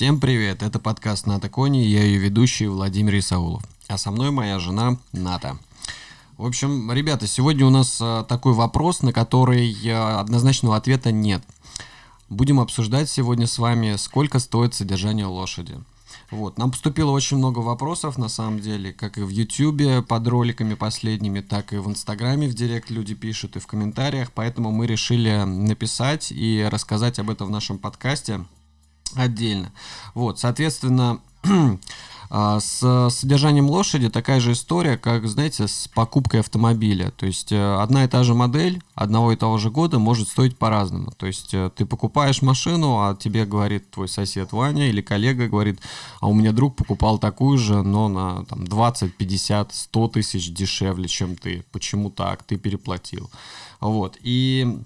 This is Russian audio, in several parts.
Всем привет, это подкаст «Ната Кони», я ее ведущий Владимир Исаулов, а со мной моя жена Ната. В общем, ребята, сегодня у нас а, такой вопрос, на который а, однозначного ответа нет. Будем обсуждать сегодня с вами, сколько стоит содержание лошади. Вот. Нам поступило очень много вопросов, на самом деле, как и в Ютьюбе под роликами последними, так и в Инстаграме в Директ люди пишут, и в комментариях, поэтому мы решили написать и рассказать об этом в нашем подкасте отдельно. Вот, соответственно, А, с содержанием лошади такая же история, как, знаете, с покупкой автомобиля. То есть э, одна и та же модель одного и того же года может стоить по-разному. То есть э, ты покупаешь машину, а тебе говорит твой сосед Ваня или коллега говорит, а у меня друг покупал такую же, но на там, 20, 50, 100 тысяч дешевле, чем ты. Почему так? Ты переплатил. Вот. И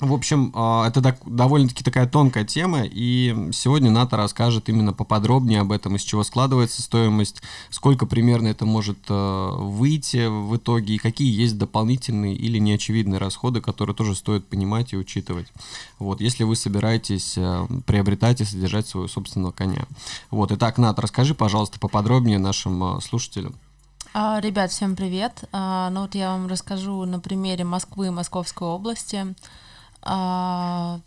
в общем, а, это довольно-таки такая тонкая тема, и сегодня НАТО расскажет именно поподробнее об этом, из чего складывается стоимость, сколько примерно это может а, выйти в итоге, и какие есть дополнительные или неочевидные расходы, которые тоже стоит понимать и учитывать. Вот, если вы собираетесь а, приобретать и содержать своего собственного коня. Вот, итак, Нат, расскажи, пожалуйста, поподробнее нашим слушателям. Ребят, всем привет. Ну вот я вам расскажу на примере Москвы и Московской области. А,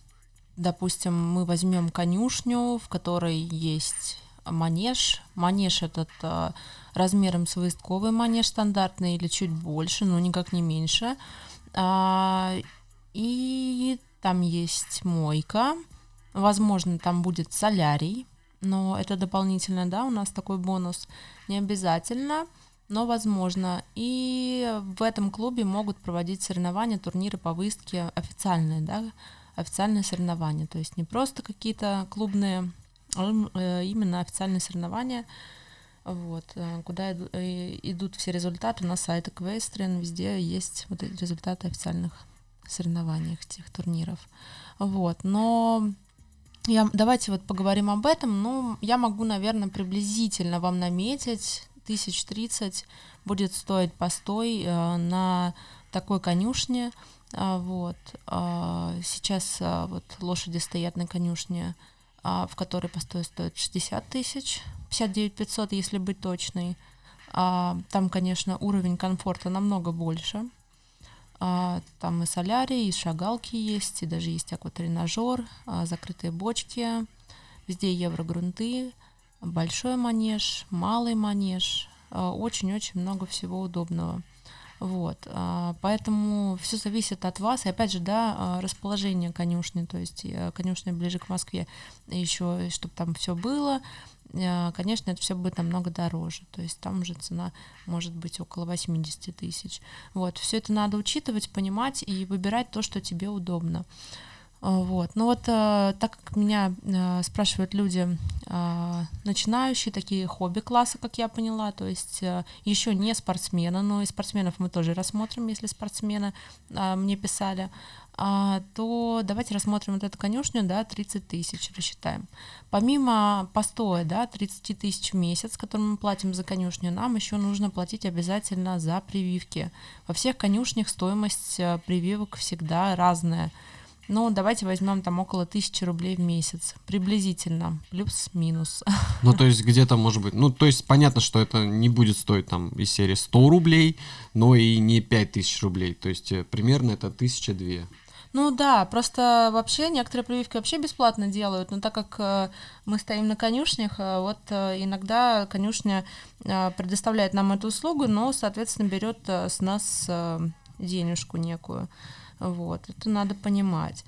допустим, мы возьмем конюшню, в которой есть манеж. Манеж этот а, размером с выездковый манеж стандартный или чуть больше, но никак не меньше. А, и там есть мойка. Возможно, там будет солярий, но это дополнительно, да, у нас такой бонус. Не обязательно но возможно. И в этом клубе могут проводить соревнования, турниры по выездке официальные, да, официальные соревнования. То есть не просто какие-то клубные, а э, именно официальные соревнования, вот, э, куда э, идут все результаты на сайт Equestrian, везде есть вот эти результаты официальных соревнований, этих турниров. Вот, но я, давайте вот поговорим об этом. Ну, я могу, наверное, приблизительно вам наметить тысяч тридцать будет стоить постой э, на такой конюшне. А, вот. А, сейчас а, вот лошади стоят на конюшне, в которой постой стоит 60 тысяч, 59 500, если быть точной. Там, конечно, уровень комфорта намного больше. Там и солярий, и шагалки есть, и даже есть акватренажер, закрытые бочки, везде еврогрунты, большой манеж, малый манеж, а, очень-очень много всего удобного. Вот, а, поэтому все зависит от вас. И опять же, да, а, расположение конюшни, то есть э, конюшня ближе к Москве, еще, чтобы там все было, конечно, это все будет намного дороже. То есть там уже цена может быть около 80 тысяч. Вот, все это надо учитывать, понимать и выбирать то, что тебе удобно. А, вот. Ну вот э, так как меня э, спрашивают люди э, начинающие, такие хобби-классы, как я поняла, то есть еще не спортсмены, но и спортсменов мы тоже рассмотрим, если спортсмены мне писали, а, то давайте рассмотрим вот эту конюшню, да, 30 тысяч рассчитаем. Помимо постоя, да, 30 тысяч в месяц, который мы платим за конюшню, нам еще нужно платить обязательно за прививки. Во всех конюшнях стоимость прививок всегда разная. Ну, давайте возьмем там около тысячи рублей в месяц, приблизительно, плюс-минус. Ну, то есть где-то, может быть, ну, то есть понятно, что это не будет стоить там из серии 100 рублей, но и не 5000 рублей, то есть э, примерно это тысяча две. Ну да, просто вообще некоторые прививки вообще бесплатно делают, но так как э, мы стоим на конюшнях, э, вот иногда конюшня предоставляет нам эту услугу, но, соответственно, берет с нас денежку некую. Вот, это надо понимать.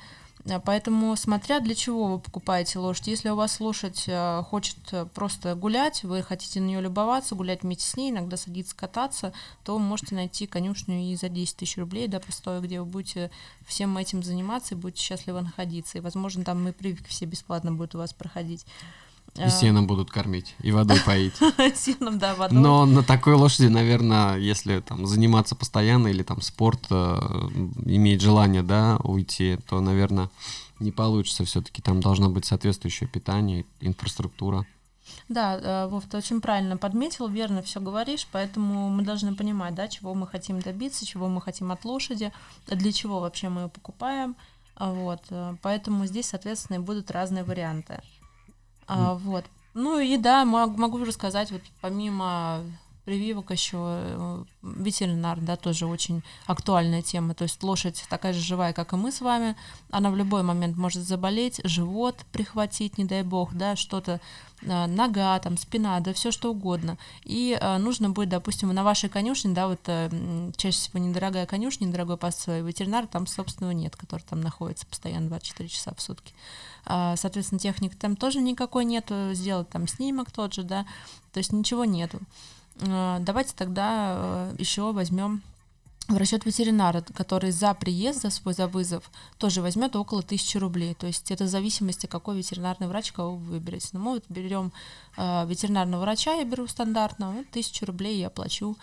А, поэтому, смотря для чего вы покупаете лошадь, если у вас лошадь э, хочет э, просто гулять, вы хотите на нее любоваться, гулять вместе с ней, иногда садиться кататься, то можете найти конюшню и за 10 тысяч рублей, да, постоя, где вы будете всем этим заниматься и будете счастливо находиться. И, возможно, там и прививки все бесплатно будут у вас проходить. И а. сеном будут кормить, и водой поить. Сеном, да, водой. Но на такой лошади, наверное, если там заниматься постоянно или там спорт, э, иметь желание, да, уйти, то, наверное, не получится все-таки. Там должно быть соответствующее питание, инфраструктура. Да, э, Вов, ты очень правильно подметил, верно все говоришь, поэтому мы должны понимать, да, чего мы хотим добиться, чего мы хотим от лошади, для чего вообще мы ее покупаем, вот, э, поэтому здесь, соответственно, и будут разные варианты. А, вот. Ну и да, могу рассказать, вот помимо прививок еще э, ветеринар, да, тоже очень актуальная тема. То есть лошадь такая же живая, как и мы с вами. Она в любой момент может заболеть, живот прихватить, не дай бог, да, что-то, э, нога, там, спина, да, все что угодно. И э, нужно будет, допустим, на вашей конюшне, да, вот чаще всего недорогая конюшня, недорогой пас ветеринар, там собственного нет, который там находится постоянно 24 часа в сутки. А, соответственно, техники там тоже никакой нету, сделать там снимок тот же, да, то есть ничего нету. А, давайте тогда э, еще возьмем в расчет ветеринара, который за приезд, за свой за вызов, тоже возьмет около тысячи рублей. То есть это в зависимости, какой ветеринарный врач, кого вы выберете. Но мы вот берем э, ветеринарного врача, я беру стандартного, тысячу рублей я плачу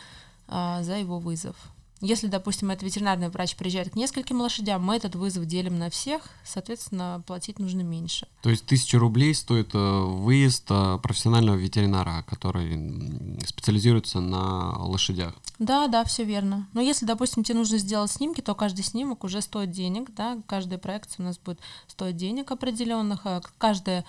э, за его вызов. Если, допустим, этот ветеринарный врач приезжает к нескольким лошадям, мы этот вызов делим на всех, соответственно, платить нужно меньше. То есть тысяча рублей стоит э, выезд э, профессионального ветеринара, который специализируется на лошадях. Да, да, все верно. Но если, допустим, тебе нужно сделать снимки, то каждый снимок уже стоит денег, да, каждая проекция у нас будет стоить денег определенных, а каждая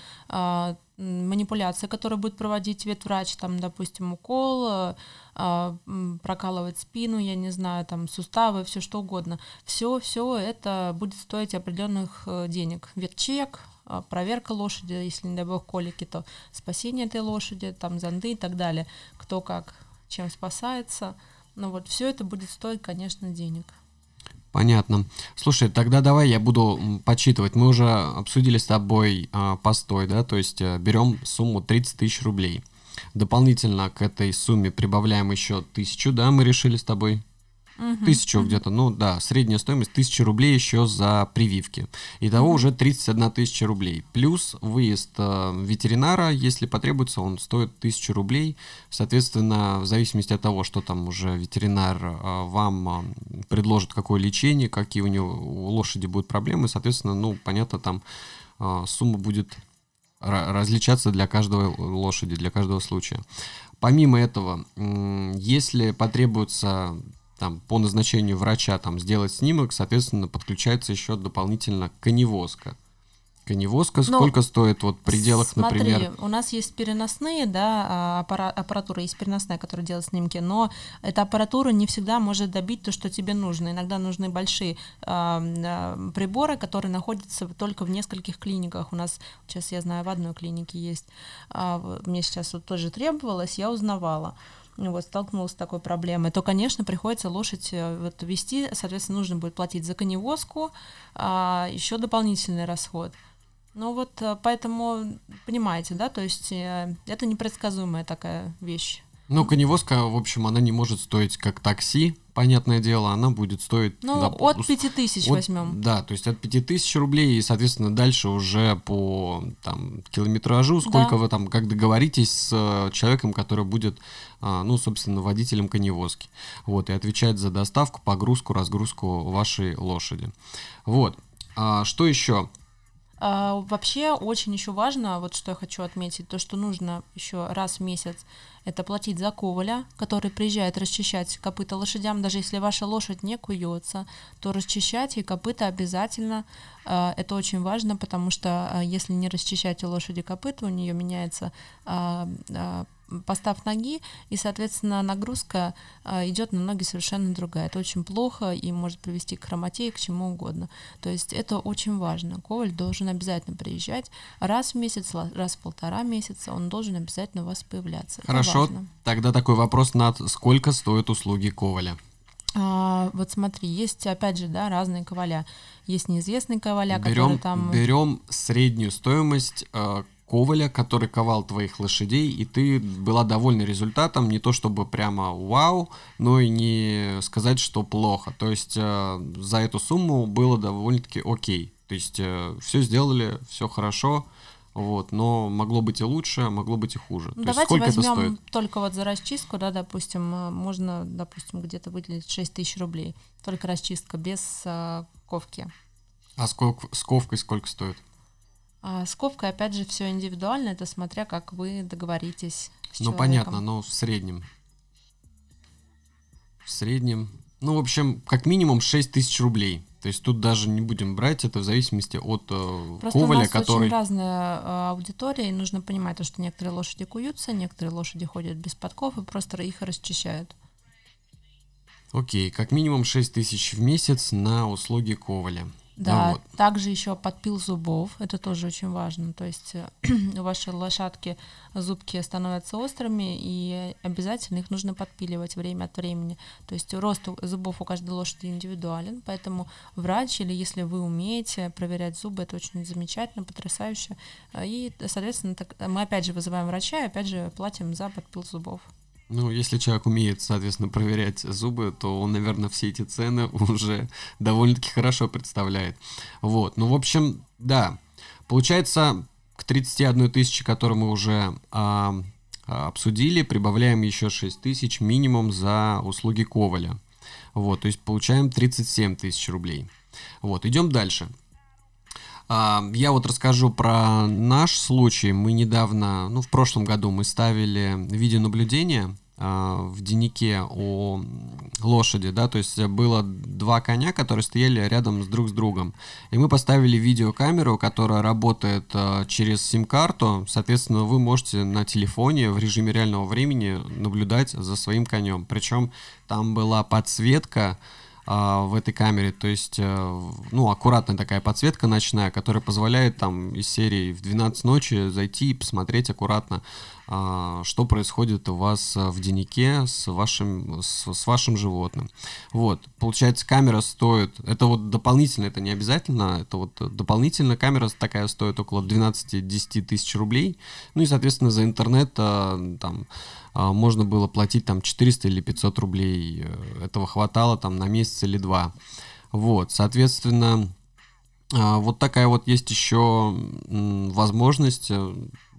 манипуляция, которую будет проводить ветврач, там, допустим, укол, э, а, прокалывать спину, я не знаю, там, суставы, все что угодно. Все, все это будет стоить определенных э, денег. Ветчек, а, проверка лошади, если, не дай бог, колики, то спасение этой лошади, там, зонды и так далее. Кто как, чем спасается. Но вот все это будет стоить, конечно, денег. Понятно. Слушай, тогда давай я буду подсчитывать. Мы уже обсудили с тобой э, постой, да, то есть э, берем сумму 30 тысяч рублей. Дополнительно к этой сумме прибавляем еще тысячу, да, мы решили с тобой. Угу, тысячу угу. где-то, ну да, средняя стоимость тысяча рублей еще за прививки. Итого угу. уже 31 тысяча рублей. Плюс выезд э, ветеринара, если потребуется, он стоит тысячу рублей. Соответственно, в зависимости от того, что там уже ветеринар э, вам э, предложит, какое лечение, какие у него у лошади будут проблемы, соответственно, ну, понятно, там э, сумма будет различаться для каждого лошади, для каждого случая. Помимо этого, если потребуется там, по назначению врача там, сделать снимок, соответственно, подключается еще дополнительно коневозка. Коневозка ну, сколько стоит вот в пределах, смотри, например? у нас есть переносные, да, а, аппарат, аппаратура есть переносная, которая делает снимки, но эта аппаратура не всегда может добить то, что тебе нужно. Иногда нужны большие э, приборы, которые находятся только в нескольких клиниках. У нас сейчас я знаю в одной клинике есть. А, мне сейчас вот тоже требовалось, я узнавала вот, столкнулась с такой проблемой, то, конечно, приходится лошадь э, вот, вести, соответственно, нужно будет платить за коневозку, а еще дополнительный расход. Ну вот, э, поэтому, понимаете, да, то есть э, это непредсказуемая такая вещь. Ну, коневозка, в общем, она не может стоить как такси, понятное дело, она будет стоить... Ну, да, от 5000 возьмем. Да, то есть от 5000 рублей, и, соответственно, дальше уже по там, километражу, сколько да. вы там, как договоритесь с э, человеком, который будет, а, ну, собственно, водителем коневозки. Вот, и отвечает за доставку, погрузку, разгрузку вашей лошади. Вот. А, что еще? А, вообще очень еще важно, вот что я хочу отметить, то, что нужно еще раз в месяц это платить за коваля, который приезжает расчищать копыта лошадям, даже если ваша лошадь не куется, то расчищать и копыта обязательно. А, это очень важно, потому что а, если не расчищать у лошади копыта, у нее меняется постав ноги, и, соответственно, нагрузка э, идет на ноги совершенно другая. Это очень плохо и может привести к хромоте и к чему угодно. То есть это очень важно. Коваль должен обязательно приезжать раз в месяц, раз в полтора месяца, он должен обязательно у вас появляться. Хорошо, тогда такой вопрос, над сколько стоят услуги Коваля? А, вот смотри, есть опять же, да, разные коваля. Есть неизвестные коваля, берем, которые там. Берем среднюю стоимость э, коваля, который ковал твоих лошадей, и ты была довольна результатом, не то чтобы прямо вау, но и не сказать, что плохо. То есть э, за эту сумму было довольно-таки окей. То есть э, все сделали, все хорошо, вот, но могло быть и лучше, могло быть и хуже. То Давайте есть сколько возьмем это стоит? только вот за расчистку, да, допустим, э, можно, допустим, где-то выделить 6 тысяч рублей. Только расчистка, без э, ковки. А сколько, с ковкой сколько стоит? А сковка, опять же, все индивидуально, это смотря как вы договоритесь с Ну, человеком. понятно, но в среднем. В среднем, Ну, в общем, как минимум 6 тысяч рублей. То есть тут даже не будем брать это в зависимости от э, Просто коваля, у нас который... очень разная э, аудитория, и нужно понимать, то, что некоторые лошади куются, некоторые лошади ходят без подков и просто их расчищают. Окей, как минимум 6 тысяч в месяц на услуги коваля. Да, Ну вот. также еще подпил зубов, это тоже очень важно. То есть э, у вашей лошадки зубки становятся острыми, и обязательно их нужно подпиливать время от времени. То есть рост зубов у каждой лошади индивидуален, поэтому врач или если вы умеете проверять зубы, это очень замечательно, потрясающе. Э, И, соответственно, так- мы опять же вызываем врача и опять же платим за подпил зубов. Ну, если человек умеет, соответственно, проверять зубы, то он, наверное, все эти цены уже довольно-таки хорошо представляет. Вот, ну, в общем, да. Получается, к 31 тысячи, которую мы уже а, а, обсудили, прибавляем еще 6 тысяч минимум за услуги Коваля. Вот, то есть получаем 37 тысяч рублей. Вот, идем дальше. А, Я вот расскажу про наш случай. Мы недавно, ну, в прошлом году мы ставили видеонаблюдение а, в дневнике о лошади, да, то есть было два коня, которые стояли рядом с друг с другом. И мы поставили видеокамеру, которая работает а, через сим-карту. Соответственно, вы можете на телефоне в режиме реального времени наблюдать за своим конем. Причем там была подсветка, а, в этой камере, то есть, э, ну, аккуратная такая подсветка ночная, которая позволяет там из серии в 12 ночи зайти и посмотреть аккуратно, а, что происходит у вас э, в дневнике с вашим, с, с вашим животным. Вот, получается, камера стоит, это вот дополнительно, это не обязательно, это вот дополнительно камера такая стоит около 12-10 тысяч рублей, ну и, соответственно, за интернет э, там можно было платить там 400 или 500 рублей. Э, Этого хватало там на месяц или два. Вот, соответственно, а, вот такая вот есть еще возможность э,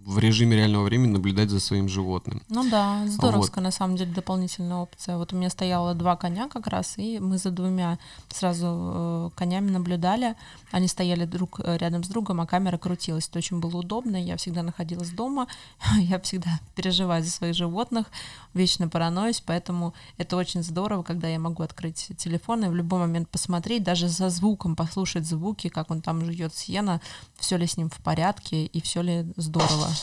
в режиме реального времени наблюдать за своим животным. Ну да, здоровская на самом деле дополнительная опция. Вот у меня стояло два коня как раз, и мы за двумя сразу э, конями наблюдали. Они стояли друг э, рядом с другом, а камера крутилась. Это очень было удобно. Я всегда находилась дома, я всегда переживаю за своих животных, вечно параноюсь, поэтому это очень здорово, когда я могу открыть телефон и в любой момент посмотреть, даже за звуком послушать звуки, как он там жует сено, все ли с ним в порядке и все ли здорово.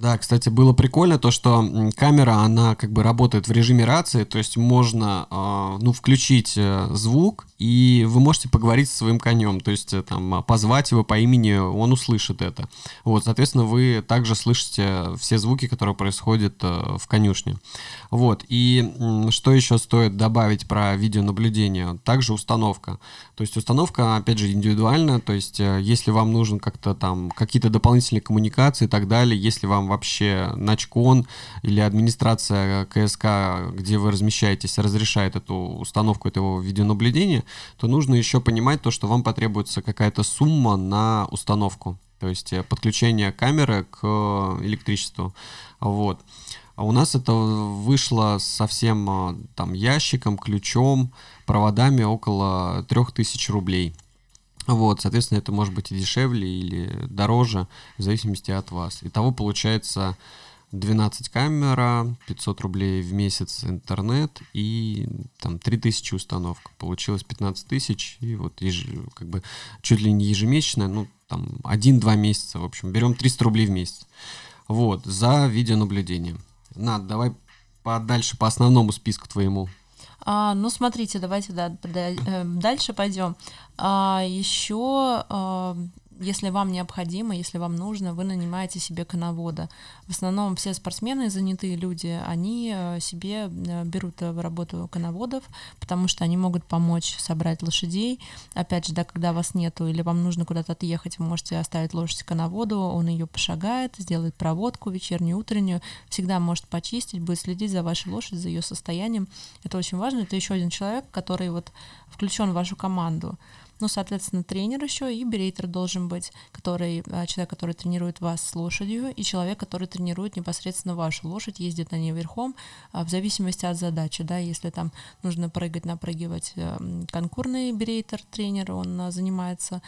Да, кстати, было прикольно то, что камера, она как бы работает в режиме рации, то есть можно, э, ну, включить э, звук, и вы можете поговорить со своим конем, то есть э, там а, позвать его по имени, он услышит это. Вот, соответственно, вы также слышите все звуки, которые происходят э, в конюшне. Вот, и что еще стоит добавить про видеонаблюдение? Также установка. То есть установка, опять же, индивидуальна, то есть э, если вам нужен как-то там какие-то дополнительные коммуникации и так далее, если вам вообще начкон или администрация КСК, где вы размещаетесь, разрешает эту установку этого видеонаблюдения, то нужно еще понимать то, что вам потребуется какая-то сумма на установку, то есть э, подключение камеры к электричеству. Вот. А у нас это вышло со всем а, там ящиком, ключом, проводами около 3000 рублей. Вот, соответственно, это может быть и дешевле или дороже, в зависимости от вас. Итого получается 12 камера, 500 рублей в месяц интернет и там 3000 установка. Получилось 15 тысяч и вот еж, как бы чуть ли не ежемесячно, ну там 1-2 месяца, в общем, берем 300 рублей в месяц. Вот, за видеонаблюдение. Над, давай подальше по основному списку твоему. А, ну, смотрите, давайте да, э, дальше пойдем. А, еще, а, если вам необходимо, если вам нужно, вы нанимаете себе коновода. В основном все спортсмены, занятые люди, они э, себе э, берут в работу коноводов, потому что они могут помочь собрать лошадей. Опять же, да, когда вас нету или вам нужно куда-то отъехать, вы можете оставить лошадь коноводу, он ее пошагает, сделает проводку вечернюю, утреннюю, всегда может почистить, будет следить за вашей лошадью, за ее состоянием. Это очень важно. Это еще один человек, который вот включен в вашу команду. Ну, соответственно, тренер еще и берейтер должен быть, который, а, человек, который тренирует вас с лошадью, и человек, который тренирует непосредственно вашу лошадь, ездит на ней верхом, а, в зависимости от задачи, да, если там нужно прыгать, напрыгивать э, конкурный берейтер, тренер, он занимается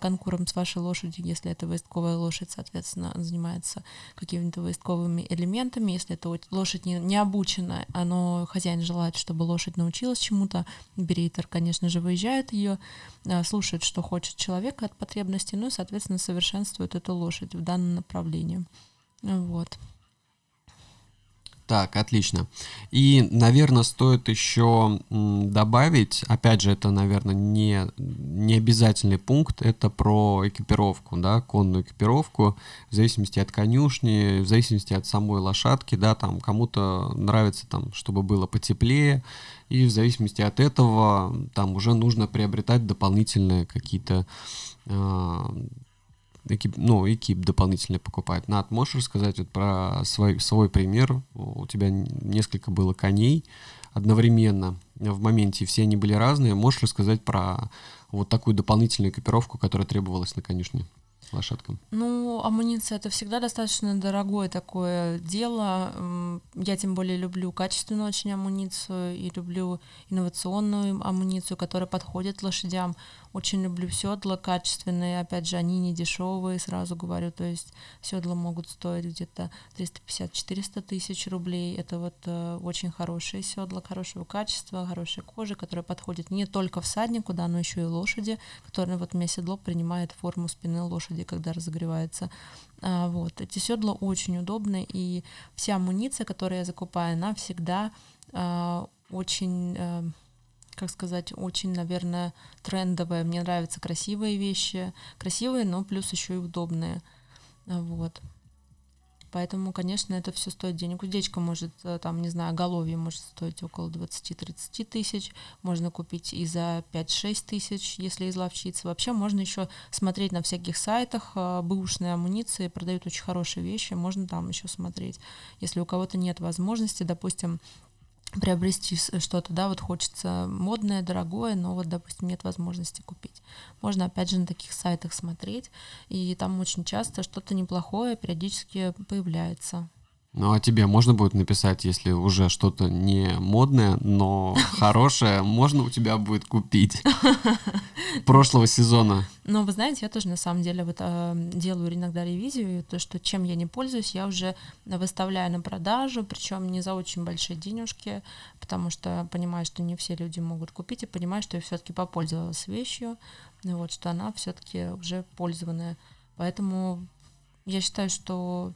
конкуром с вашей лошадью, если это войсковая лошадь, соответственно, занимается какими-то войсковыми элементами, если это лошадь не, не обучена, но хозяин желает, чтобы лошадь научилась чему-то, берейтер, конечно же, выезжает ее, слушает, что хочет человек от потребностей, ну и, соответственно, совершенствует эту лошадь в данном направлении. Вот. Так, отлично. И, наверное, стоит еще добавить, опять же, это, наверное, не, не обязательный пункт, это про экипировку, да, конную экипировку, в зависимости от конюшни, в зависимости от самой лошадки, да, там кому-то нравится, там, чтобы было потеплее, и в зависимости от этого там уже нужно приобретать дополнительные какие-то а, экип, ну, экип дополнительно покупать. Над, можешь рассказать вот про свой, свой пример? У тебя несколько было коней одновременно в моменте, все они были разные. Можешь рассказать про вот такую дополнительную экипировку, которая требовалась на конюшне? лошадкам? Ну, амуниция это всегда достаточно дорогое такое дело. Я тем более люблю качественную очень амуницию и люблю инновационную амуницию, которая подходит лошадям. Очень люблю седла качественные, опять же, они не дешевые, сразу говорю, то есть седла могут стоить где-то 350-400 тысяч рублей. Это вот э, очень хорошие седла, хорошего качества, хорошей кожи, которая подходит не только всаднику, да, но еще и лошади, которая вот у меня седло принимает форму спины лошади, когда разогревается. А, вот, эти седла очень удобны, и вся амуниция, которую я закупаю, она всегда а, очень... А, как сказать, очень, наверное, трендовая. Мне нравятся красивые вещи, красивые, но плюс еще и удобные. Вот. Поэтому, конечно, это все стоит денег. Уздечка может, э, там, не знаю, головье может стоить около 20-30 тысяч. Можно купить и за 5-6 тысяч, если изловчиться. Вообще можно еще смотреть на всяких сайтах. Э, бэушные амуниции продают очень хорошие вещи. Можно там еще смотреть. Если у кого-то нет возможности, допустим, приобрести что-то, да, вот хочется модное, дорогое, но вот, допустим, нет возможности купить. Можно, опять же, на таких сайтах смотреть, и там очень часто что-то неплохое периодически появляется. Ну, а тебе можно будет написать, если уже что-то не модное, но хорошее, можно у тебя будет купить прошлого сезона? Ну, вы знаете, я тоже на самом деле вот э, делаю иногда ревизию, то, что чем я не пользуюсь, я уже выставляю на продажу, причем не за очень большие денежки, потому что понимаю, что не все люди могут купить, и понимаю, что я все-таки попользовалась вещью, вот, что она все-таки уже пользованная. Поэтому я считаю, что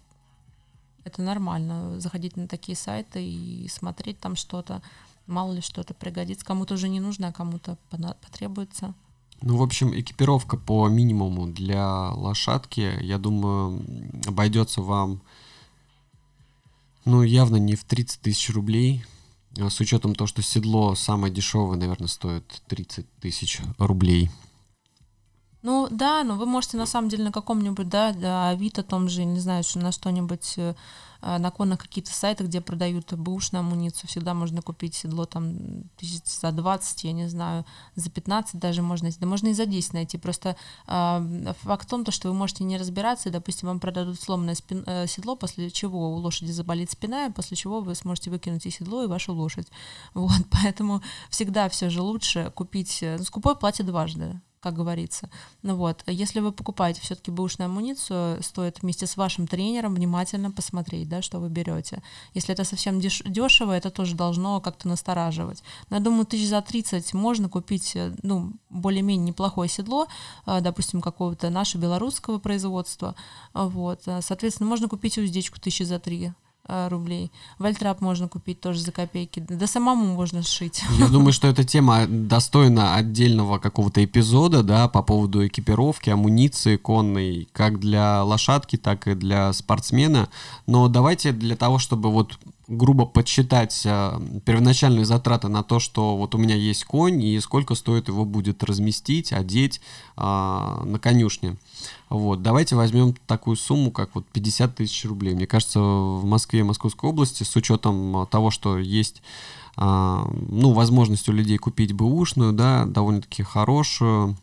это нормально, заходить на такие сайты и смотреть там что-то. Мало ли что-то пригодится. Кому-то уже не нужно, а кому-то потребуется. Ну, в общем, экипировка по минимуму для лошадки, я думаю, обойдется вам, ну, явно не в 30 тысяч рублей, а с учетом того, что седло самое дешевое, наверное, стоит 30 тысяч рублей. Ну да, но вы можете на самом деле на каком-нибудь, да, да Авито том же, не знаю, на что-нибудь, э, на конных какие-то сайты, где продают бэушную амуницию, всегда можно купить седло там тысяч за 20, я не знаю, за 15 даже можно да можно и за 10 найти, просто э, факт в том, то, что вы можете не разбираться, и, допустим, вам продадут сломанное спин, э, седло, после чего у лошади заболит спина, после чего вы сможете выкинуть и седло, и вашу лошадь, вот, поэтому всегда все же лучше купить, э, ну, скупой платит дважды, как говорится. Ну вот, если вы покупаете все-таки бэушную амуницию, стоит вместе с вашим тренером внимательно посмотреть, да, что вы берете. Если это совсем деш- дешево, это тоже должно как-то настораживать. Но я думаю, тысяч за 30 можно купить, э, ну, более-менее неплохое седло, э, допустим, какого-то нашего белорусского производства, вот. Соответственно, можно купить уздечку тысячи за три Э, рублей. Вальтрап можно купить тоже за копейки. Да самому можно сшить. Я думаю, что эта тема достойна отдельного какого-то эпизода, да, по поводу экипировки, амуниции конной, как для лошадки, так и для спортсмена. Но давайте для того, чтобы вот грубо подсчитать э, первоначальные затраты на то, что вот у меня есть конь и сколько стоит его будет разместить, одеть э, на конюшне. Вот, давайте возьмем такую сумму, как вот 50 тысяч рублей. Мне кажется, в Москве Московской области, с учетом того, что есть э, ну, возможность у людей купить бэушную, да, довольно-таки хорошую,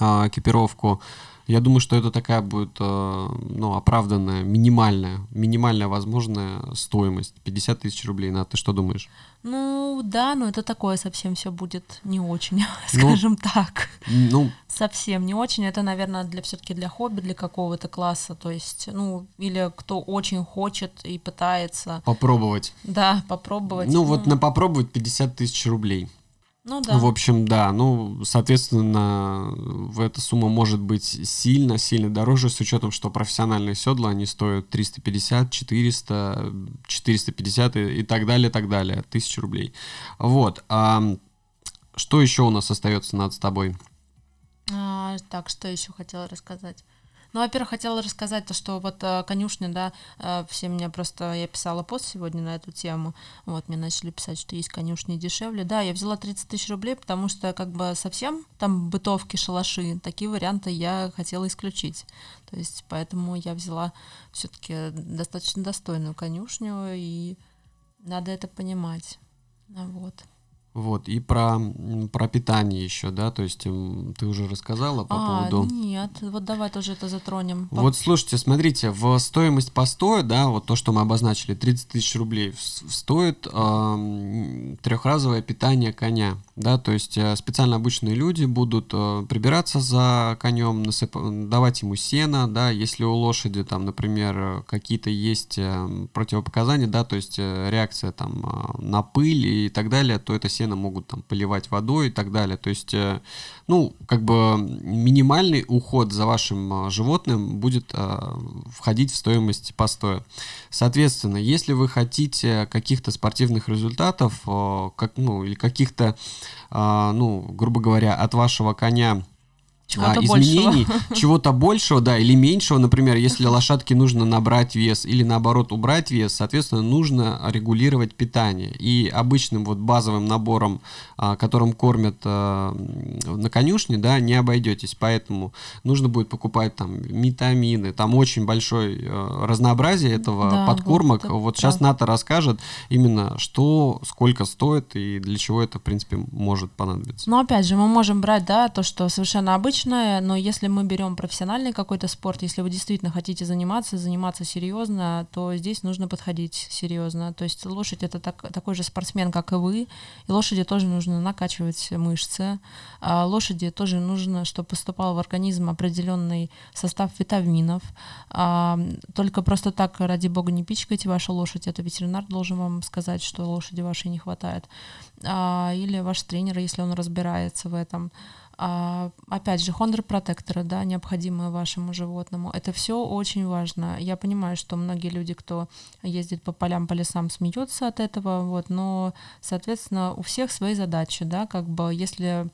а, экипировку. Я думаю, что это такая будет э, ну, оправданная, минимальная, минимальная возможная стоимость. 50 тысяч рублей. На ты что думаешь? Ну да, но это такое совсем все будет не очень, ну, скажем так. Ну, совсем не очень. Это, наверное, для все-таки для хобби, для какого-то класса. То есть, ну, или кто очень хочет и пытается. Попробовать. Да, попробовать. Ну, ну вот на попробовать 50 тысяч рублей. Ну да. В общем, да, ну, соответственно, в эта сумма может быть сильно-сильно дороже, с учетом, что профессиональные седла, они стоят 350, 400, 450 и, и так далее, так далее, тысячу рублей. Вот. А что еще у нас остается над тобой? А, так, что еще хотела рассказать? Ну, во-первых, хотела рассказать то, что вот э, конюшня, да, э, все меня просто, я писала пост сегодня на эту тему, вот, мне начали писать, что есть конюшни дешевле. Да, я взяла 30 тысяч рублей, потому что как бы совсем там бытовки, шалаши, такие варианты я хотела исключить. То есть поэтому я взяла все-таки достаточно достойную конюшню, и надо это понимать. Вот. Вот, и про, про питание еще, да, то есть ты уже рассказала по а, поводу... нет, вот давай тоже это затронем. Вот слушайте, смотрите, в стоимость постоя, да, вот то, что мы обозначили, 30 тысяч рублей, стоит э, трехразовое питание коня, да, то есть э, специально обычные люди будут э, прибираться за конем, насып... давать ему сено, да, если у лошади там, например, какие-то есть э, противопоказания, да, то есть э, реакция там на пыль и так далее, то это сено постоянно могут там поливать водой и так далее. То есть, э, ну, как бы минимальный уход за вашим э, животным будет э, входить в стоимость постоя. Соответственно, если вы хотите каких-то спортивных результатов, как, ну, или каких-то, ну, грубо говоря, от вашего коня чего-то а, изменений, чего-то большего, да, или меньшего, например, если лошадке нужно набрать вес или наоборот убрать вес, соответственно, нужно регулировать питание. И обычным вот базовым набором, а, которым кормят а, на конюшне, да, не обойдетесь. Поэтому нужно будет покупать там витамины, там очень большое а, разнообразие этого да, подкормок. Вот, вот сейчас Ната расскажет именно, что, сколько стоит и для чего это, в принципе, может понадобиться. Но опять же, мы можем брать, да, то, что совершенно обычно обычное, но если мы берем профессиональный какой-то спорт, если вы действительно хотите заниматься, заниматься серьезно, то здесь нужно подходить серьезно. То есть лошадь это так, такой же спортсмен, как и вы, и лошади тоже нужно накачивать мышцы, а лошади тоже нужно, чтобы поступал в организм определенный состав витаминов. А, только просто так, ради бога, не пичкайте вашу лошадь, это ветеринар должен вам сказать, что лошади вашей не хватает. А, или ваш тренер, если он разбирается в этом. А, опять же, хондропротекторы, да, необходимые вашему животному. Это все очень важно. Я понимаю, что многие люди, кто ездит по полям, по лесам, смеются от этого, вот, но, соответственно, у всех свои задачи, да, как бы, если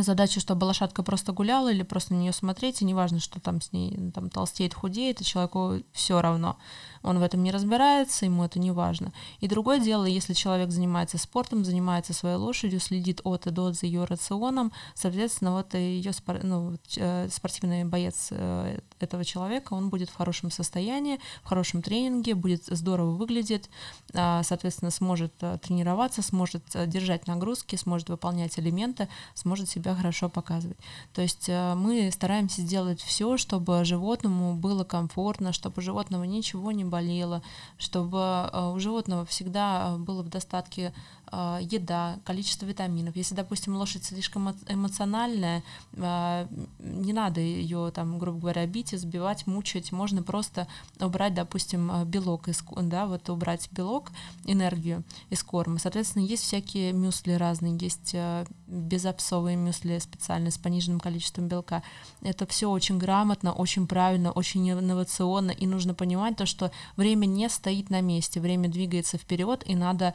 задача, чтобы лошадка просто гуляла или просто на нее смотреть, и неважно, что там с ней там толстеет, худеет, и человеку все равно он в этом не разбирается, ему это не важно. И другое дело, если человек занимается спортом, занимается своей лошадью, следит от и до за ее рационом, соответственно, вот ее ну, э, спортивный боец э, этого человека, он будет в хорошем состоянии, в хорошем тренинге, будет здорово выглядеть, а, соответственно, сможет э, тренироваться, сможет держать нагрузки, сможет выполнять элементы, сможет себя хорошо показывать. То есть мы стараемся сделать все, чтобы животному было комфортно, чтобы у животного ничего не болело, чтобы э, у животного всегда было в достатке э, еда, количество витаминов. Если, допустим, лошадь слишком эмоциональная, э, не надо ее, там, грубо говоря, бить, избивать, мучить. Можно просто убрать, допустим, белок, из, да, вот убрать белок, энергию из корма. Соответственно, есть всякие мюсли разные, есть безопсовые мюсли специальные с пониженным количеством белка. Это все очень грамотно, очень правильно, очень инновационно, и нужно понимать то, что время не стоит на месте, время двигается вперед, и надо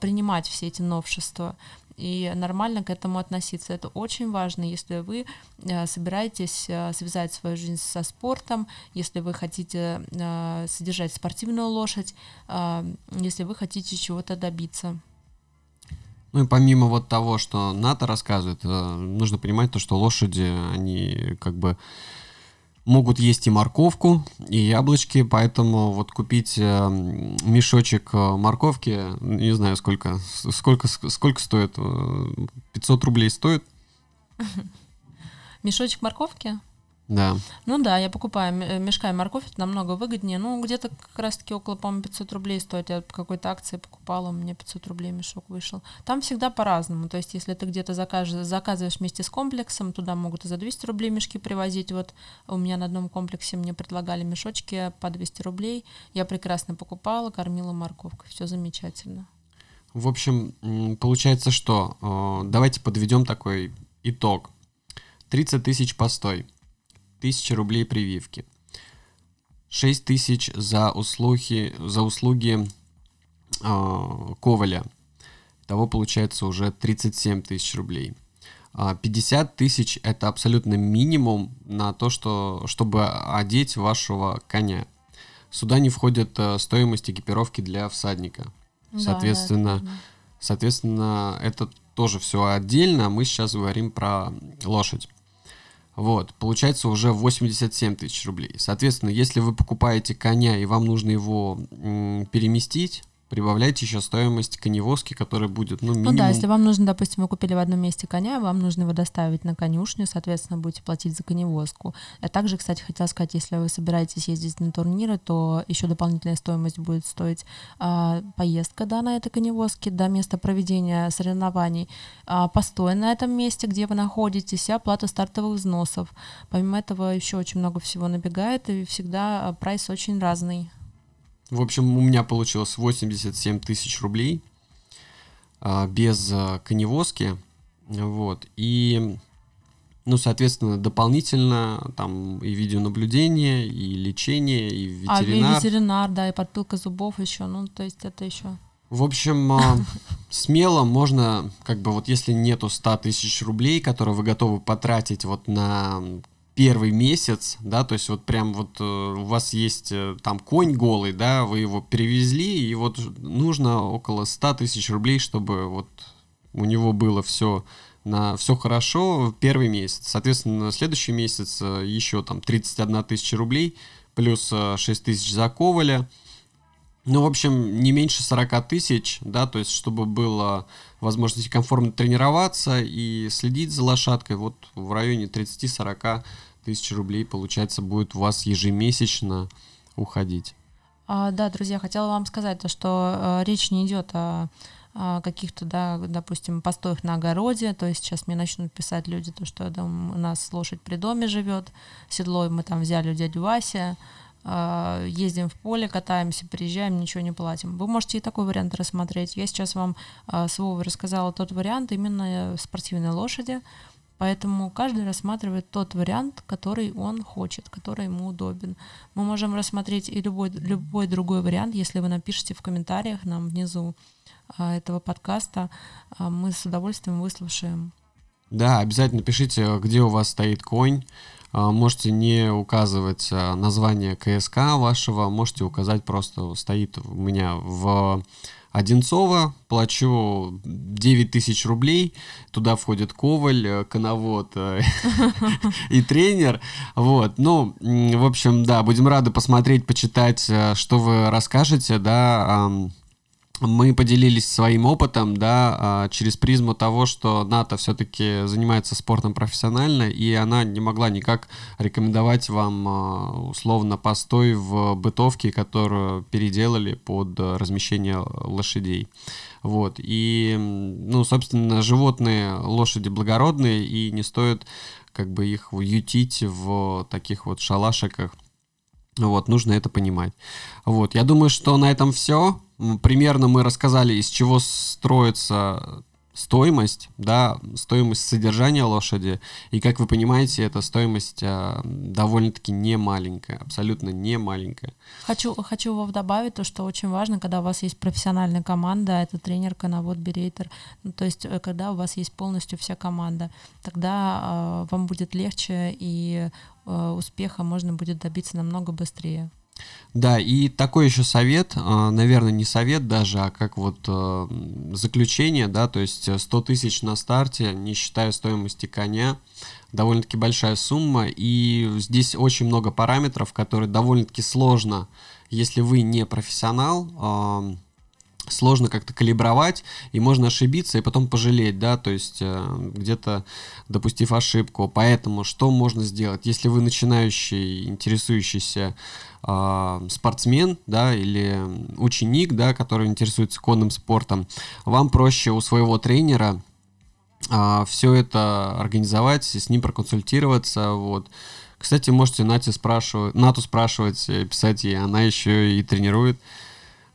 принимать все эти новшества и нормально к этому относиться. Это очень важно, если вы э, собираетесь э, связать свою жизнь со спортом, если вы хотите э, содержать спортивную лошадь, если вы хотите чего-то добиться. Ну и помимо вот того, что НАТО рассказывает, нужно понимать то, что лошади, они как бы могут есть и морковку, и яблочки, поэтому вот купить э, мешочек э, морковки, не знаю сколько, сколько, сколько стоит, 500 рублей стоит? Мешочек морковки? Да. Ну да, я покупаю м- мешками морковь, это намного выгоднее. Ну, где-то как раз-таки около, по-моему, 500 рублей стоит. Я по какой-то акции покупала, у меня 500 рублей мешок вышел. Там всегда по-разному. То есть, если ты где-то закажешь, заказываешь вместе с комплексом, туда могут и за 200 рублей мешки привозить. Вот у меня на одном комплексе мне предлагали мешочки по 200 рублей. Я прекрасно покупала, кормила морковкой. Все замечательно. В общем, получается что? Э, Давайте подведем такой итог. 30 тысяч постой, 1000 рублей прививки, 6 тысяч за услуги, за услуги э, Коваля. Того получается уже 37 тысяч рублей. А 50 тысяч это абсолютно минимум на то, что, чтобы одеть вашего коня. Сюда не входит э, стоимость экипировки для всадника. Да, да, Соответственно, это верно. Соответственно, это тоже все отдельно. а Мы сейчас говорим про лошадь. Вот, получается уже 87 тысяч рублей. Соответственно, если вы покупаете коня и вам нужно его м, переместить, прибавляйте еще стоимость коневозки, которая будет, ну, минимум... Ну да, если вам нужно, допустим, вы купили в одном месте коня, вам нужно его доставить на конюшню, соответственно, будете платить за коневозку. А также, кстати, хотела сказать, если вы собираетесь ездить на турниры, то еще дополнительная стоимость будет стоить а, поездка да, на этой коневозке до места проведения соревнований, а, постой на этом месте, где вы находитесь, и оплата стартовых взносов. Помимо этого еще очень много всего набегает, и всегда а, прайс очень разный. В общем, у меня получилось 87 тысяч рублей а, без а, коневозки. Вот. И, ну, соответственно, дополнительно там и видеонаблюдение, и лечение, и А, и ветеринар. ветеринар, да, и подпилка зубов еще, ну, то есть это еще... В общем, а, смело можно, как бы вот если нету 100 тысяч рублей, которые вы готовы потратить вот на первый месяц, да, то есть вот прям вот э, у вас есть э, там конь голый, да, вы его перевезли, и вот нужно около 100 тысяч рублей, чтобы вот у него было все на все хорошо в первый месяц. Соответственно, на следующий месяц э, еще там 31 тысяча рублей, плюс э, 6 тысяч за коваля. Ну, в общем, не меньше 40 тысяч, да, то есть, чтобы было возможность комфортно тренироваться и следить за лошадкой, вот в районе 30-40 тысяч рублей, получается, будет у вас ежемесячно уходить. А, да, друзья, хотела вам сказать то, что э, речь не идет о, каких-то, да, допустим, постоях на огороде. То есть сейчас мне начнут писать люди, то, что да, у нас лошадь при доме живет, седло мы там взяли у дяди Васи, э, ездим в поле, катаемся, приезжаем, ничего не платим. Вы можете и такой вариант рассмотреть. Я сейчас вам э, с Вовой рассказала тот вариант именно спортивной лошади. Поэтому каждый рассматривает тот вариант, который он хочет, который ему удобен. Мы можем рассмотреть и любой, любой другой вариант, если вы напишите в комментариях нам внизу а, этого подкаста. А, мы с удовольствием выслушаем. Да, обязательно пишите, где у вас стоит конь. А, Можете не указывать а, название КСК вашего, можете указать просто стоит у меня в Одинцово, плачу 9 тысяч рублей, туда входит коваль, э, коновод э, и тренер, вот, ну, в общем, да, будем рады посмотреть, почитать, э, что вы расскажете, да, мы поделились своим опытом, да, а, через призму того, что НАТО все-таки занимается спортом профессионально, и она не могла никак рекомендовать вам а, условно постой в бытовке, которую переделали под размещение лошадей. Вот. И, ну, собственно, животные, лошади благородные, и не стоит как бы их ютить в таких вот шалашиках. Вот, нужно это понимать. Вот, я думаю, что на этом все. Примерно мы рассказали, из чего строится стоимость, да, стоимость содержания лошади. И как вы понимаете, эта стоимость а, довольно-таки не маленькая, абсолютно не маленькая. Хочу, хочу Вов добавить то, что очень важно, когда у вас есть профессиональная команда, это тренер, коновод, берейтер, ну, то есть э, когда у вас есть полностью вся команда, тогда э, вам будет легче и э, успеха можно будет добиться намного быстрее. Да, и такой еще совет, а, наверное, не совет даже, а как вот э, заключение, да, то есть э, 100 тысяч на старте, не считая стоимости коня, довольно-таки большая сумма, и здесь очень много параметров, которые довольно-таки сложно, если вы не профессионал, сложно как-то калибровать, и можно ошибиться, и потом пожалеть, да, то есть э, где-то допустив ошибку. Поэтому что можно сделать? Если вы начинающий, интересующийся э, спортсмен, да, или ученик, да, который интересуется конным спортом, вам проще у своего тренера э, все это организовать, с ним проконсультироваться, вот. Кстати, можете Нате спрашивать, Нату спрашивать, писать ей, она еще и тренирует.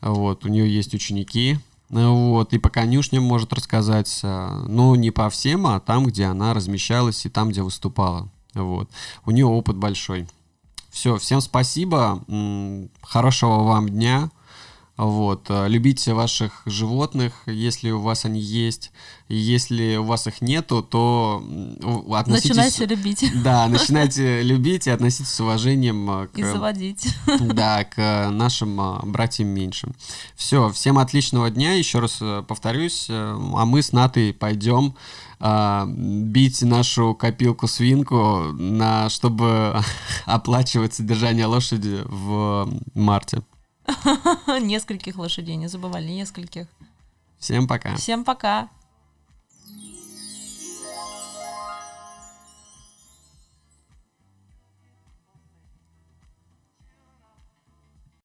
Вот, у нее есть ученики, вот, и по конюшням может рассказать, э, но не по всем, а там, где она размещалась и там, где выступала. Вот. У нее опыт большой. Все, всем спасибо, хорошего вам дня. Вот. Э, любите ваших животных, если у вас они есть. И если у вас их нету, то относитесь... Начинайте любить. Да, начинайте любить и относитесь с уважением э, к... И заводить. Да, к нашим э, братьям меньшим. Все, всем отличного дня. Еще раз повторюсь, а мы с Натой пойдем бить нашу копилку-свинку, на, чтобы оплачивать содержание лошади в марте. Нескольких лошадей, не забывали, нескольких. Всем пока. Всем пока.